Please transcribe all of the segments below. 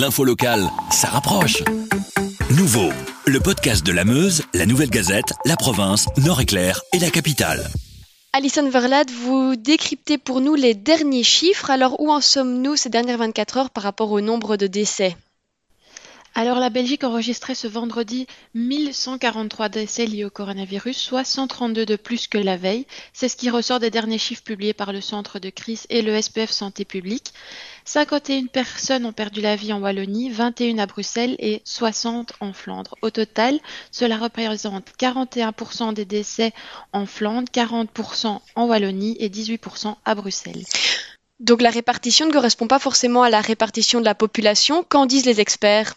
L'info locale, ça rapproche. Nouveau, le podcast de la Meuse, la Nouvelle Gazette, la province, Nord-Éclair et la capitale. Alison Verlade, vous décryptez pour nous les derniers chiffres. Alors, où en sommes-nous ces dernières 24 heures par rapport au nombre de décès? Alors la Belgique enregistrait ce vendredi 1143 décès liés au coronavirus, soit 132 de plus que la veille. C'est ce qui ressort des derniers chiffres publiés par le Centre de crise et le SPF Santé publique. 51 personnes ont perdu la vie en Wallonie, 21 à Bruxelles et 60 en Flandre. Au total, cela représente 41% des décès en Flandre, 40% en Wallonie et 18% à Bruxelles. Donc la répartition ne correspond pas forcément à la répartition de la population. Qu'en disent les experts?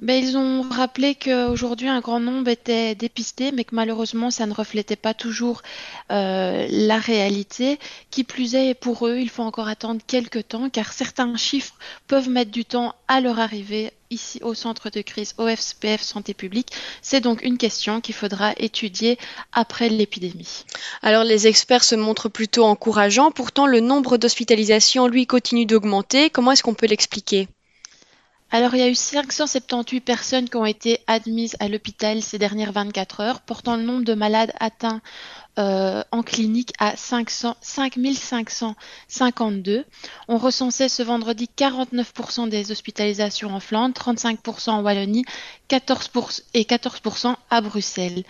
Ben, ils ont rappelé qu'aujourd'hui un grand nombre était dépisté, mais que malheureusement ça ne reflétait pas toujours euh, la réalité. Qui plus est, pour eux, il faut encore attendre quelques temps, car certains chiffres peuvent mettre du temps à leur arrivée ici au centre de crise OFPF Santé publique. C'est donc une question qu'il faudra étudier après l'épidémie. Alors les experts se montrent plutôt encourageants, pourtant le nombre d'hospitalisations, lui, continue d'augmenter. Comment est-ce qu'on peut l'expliquer? Alors, il y a eu 578 personnes qui ont été admises à l'hôpital ces dernières 24 heures, portant le nombre de malades atteints euh, en clinique à 500, 5552. On recensait ce vendredi 49% des hospitalisations en Flandre, 35% en Wallonie 14% et 14% à Bruxelles.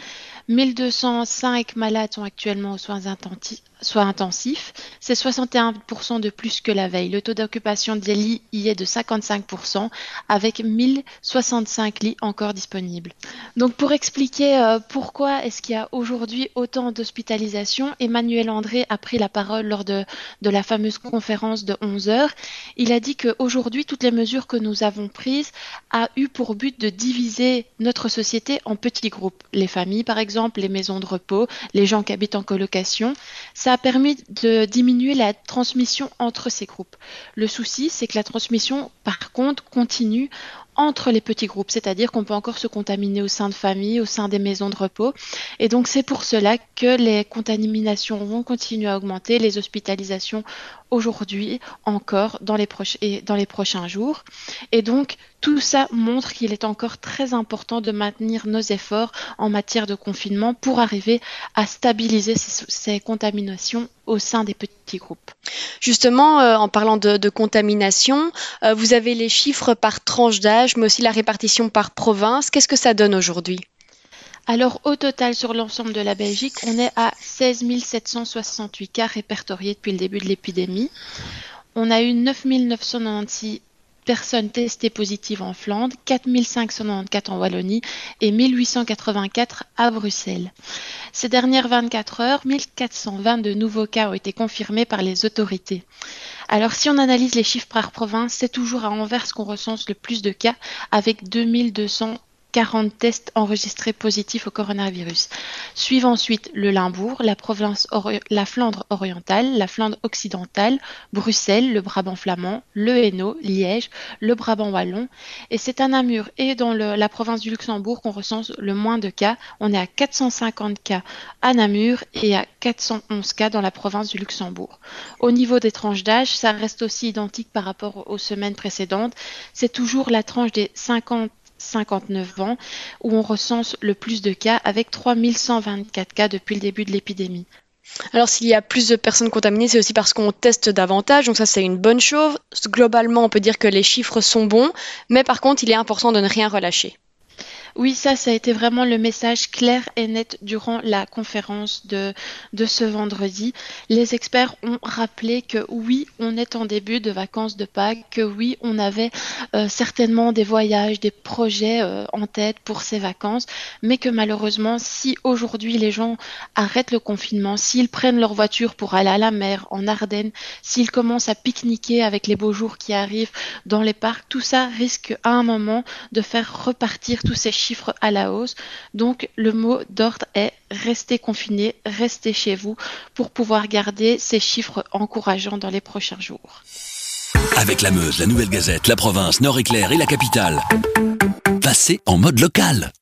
1205 malades sont actuellement aux soins intensifs soit intensif, c'est 61% de plus que la veille. Le taux d'occupation des lits y est de 55% avec 1065 lits encore disponibles. Donc pour expliquer euh, pourquoi est-ce qu'il y a aujourd'hui autant d'hospitalisations, Emmanuel André a pris la parole lors de, la fameuse conférence de 11 heures. Il a dit qu'aujourd'hui, toutes les mesures que nous avons prises a eu pour but de diviser notre société en petits groupes. Les familles, par exemple, les maisons de repos, les gens qui habitent en colocation. Ça a permis de diminuer la transmission entre ces groupes. Le souci, c'est que la transmission, par contre, continue entre les petits groupes, c'est-à-dire qu'on peut encore se contaminer au sein de familles, au sein des maisons de repos. Et donc c'est pour cela que les contaminations vont continuer à augmenter, les hospitalisations aujourd'hui encore dans les, et dans les prochains jours. Et donc tout ça montre qu'il est encore très important de maintenir nos efforts en matière de confinement pour arriver à stabiliser ces, contaminations au sein des petits groupes. Justement, euh, en parlant de, contamination, euh, vous avez les chiffres par tranche d'âge, mais aussi la répartition par province. Qu'est-ce que ça donne aujourd'hui? Alors au total sur l'ensemble de la Belgique, on est à 16 768 cas répertoriés depuis le début de l'épidémie. On a eu 9 996 personnes testées positives en Flandre, 4594 en Wallonie et 1884 à Bruxelles. Ces dernières 24 heures, 1422 nouveaux cas ont été confirmés par les autorités. Alors si on analyse les chiffres par province, c'est toujours à Anvers qu'on recense le plus de cas avec 2200 40 tests enregistrés positifs au coronavirus. Suivent ensuite le Limbourg, la, province la Flandre orientale, la Flandre occidentale, Bruxelles, le Brabant flamand, le Hainaut, Liège, le Brabant wallon. Et c'est à Namur et dans la province du Luxembourg qu'on recense le moins de cas. On est à 450 cas à Namur et à 411 cas dans la province du Luxembourg. Au niveau des tranches d'âge, ça reste aussi identique par rapport aux semaines précédentes. C'est toujours la tranche des 50 59 ans, où on recense le plus de cas, avec 3124 cas depuis le début de l'épidémie. Alors s'il y a plus de personnes contaminées, c'est aussi parce qu'on teste davantage, donc ça c'est une bonne chose. Globalement, on peut dire que les chiffres sont bons, mais par contre, il est important de ne rien relâcher. Oui, ça, ça a été vraiment le message clair et net durant la conférence de, de ce vendredi. Les experts ont rappelé que oui, on est en début de vacances de Pâques, que oui, on avait euh, certainement des voyages, des projets euh, en tête pour ces vacances, mais que malheureusement, si aujourd'hui les gens arrêtent le confinement, s'ils prennent leur voiture pour aller à la mer, en Ardennes, s'ils commencent à pique-niquer avec les beaux jours qui arrivent dans les parcs, tout ça risque à un moment de faire repartir tous ces chiffres à la hausse. Donc le mot d'ordre est restez confinés, restez chez vous pour pouvoir garder ces chiffres encourageants dans les prochains jours. Avec la Meuse, la Nouvelle Gazette, la province, Nord-Éclair et la capitale. Passez en mode local.